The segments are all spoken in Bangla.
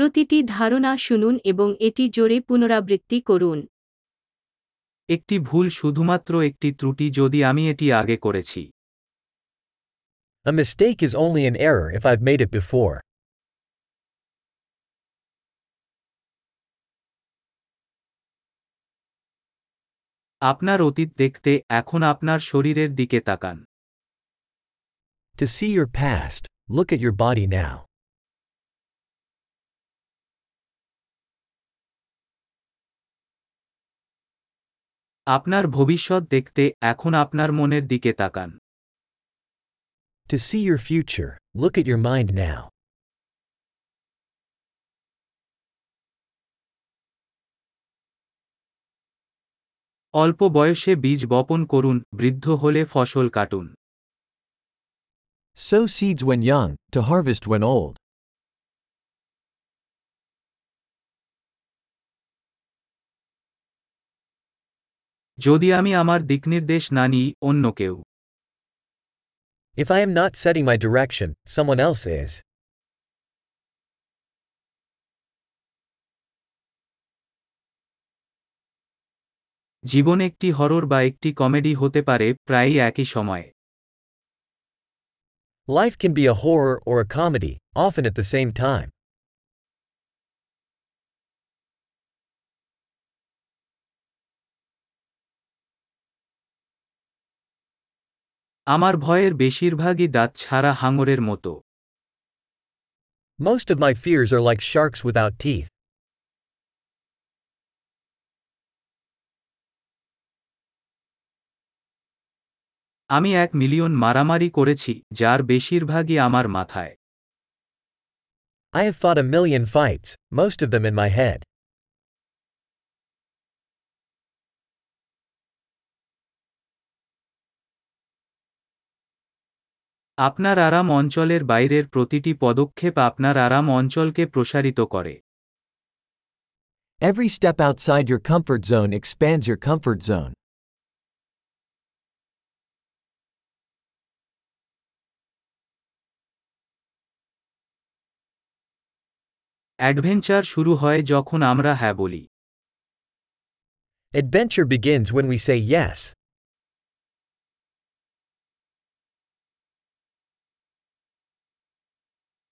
প্রতিটি ধারণা শুনুন এবং এটি জোরে পুনরাবৃত্তি করুন একটি ভুল শুধুমাত্র একটি ত্রুটি যদি আমি এটি আগে করেছি A mistake is only an error if I've made it before. আপনার অতীত দেখতে এখন আপনার শরীরের দিকে তাকান To see your past, look at your body now. আপনার ভবিষ্যৎ দেখতে এখন আপনার মনের দিকে তাকান To see your future, look at your mind now. অল্প বয়সে বীজ বপন করুন বৃদ্ধ হলে ফসল কাটুন Sow seeds when young, to harvest when old. যদি আমি আমার দিকনির্দেশ না নিই অন্য কেউ If I am not setting my direction, someone else is. জীবন একটি হরর বা একটি কমেডি হতে পারে প্রায়ই একই সময়ে Life can be a horror or a comedy, often at the same time. আমার ভয়ের বেশিরভাগই দাঁত ছাড়া হাঙরের মতো Most of my fears are like sharks without teeth. আমি এক মিলিয়ন মারামারি করেছি যার বেশিরভাগই আমার মাথায় I have fought a million fights, most of them in my head. আপনার আরাম অঞ্চলের বাইরের প্রতিটি পদক্ষেপ আপনার আরাম অঞ্চলকে প্রসারিত করে Every step outside your comfort zone expands your comfort zone. Adventure শুরু হয় যখন আমরা হ্যাঁ বলি Adventure begins when we say yes.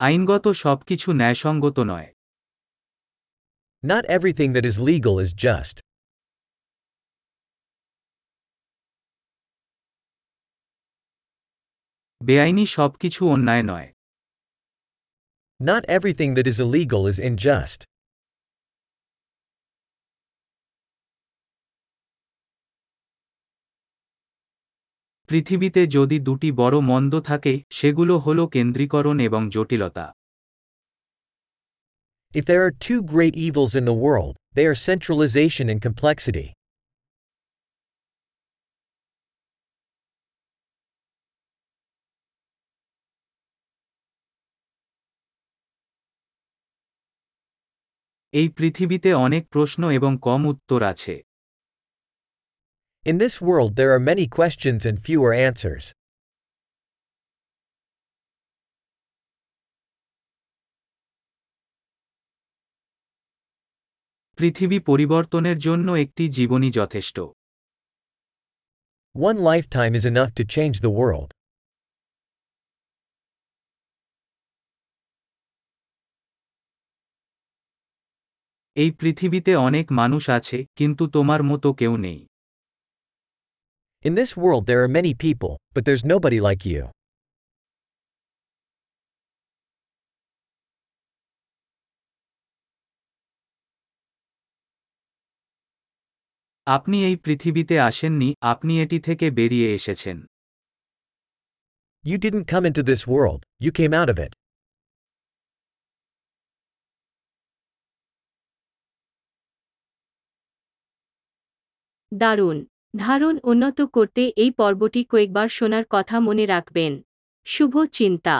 আইনগত সবকিছু ন্যায়সঙ্গত নয় Not everything that is legal is just. বেআইনি সবকিছু অন্যায় নয় Not everything that is illegal is unjust. পৃথিবীতে যদি দুটি বড় মন্দ থাকে সেগুলো হল কেন্দ্রীকরণ এবং জটিলতা If there are two great evils in the world, they are centralization and complexity. এই পৃথিবীতে অনেক প্রশ্ন এবং কম উত্তর আছে In this world, there are many questions and fewer answers. পৃথিবী পরিবর্তনের জন্য একটি জীবনী যথেষ্ট One lifetime is enough to change the world. এই পৃথিবীতে অনেক মানুষ আছে কিন্তু তোমার মতো কেউ নেই In this world there are many people, but there's nobody like you. You didn't come into this world, you came out of it. দারুণ ধারণ উন্নত করতে এই পর্বটি কয়েকবার শোনার কথা মনে রাখবেন। শুভ চিন্তা।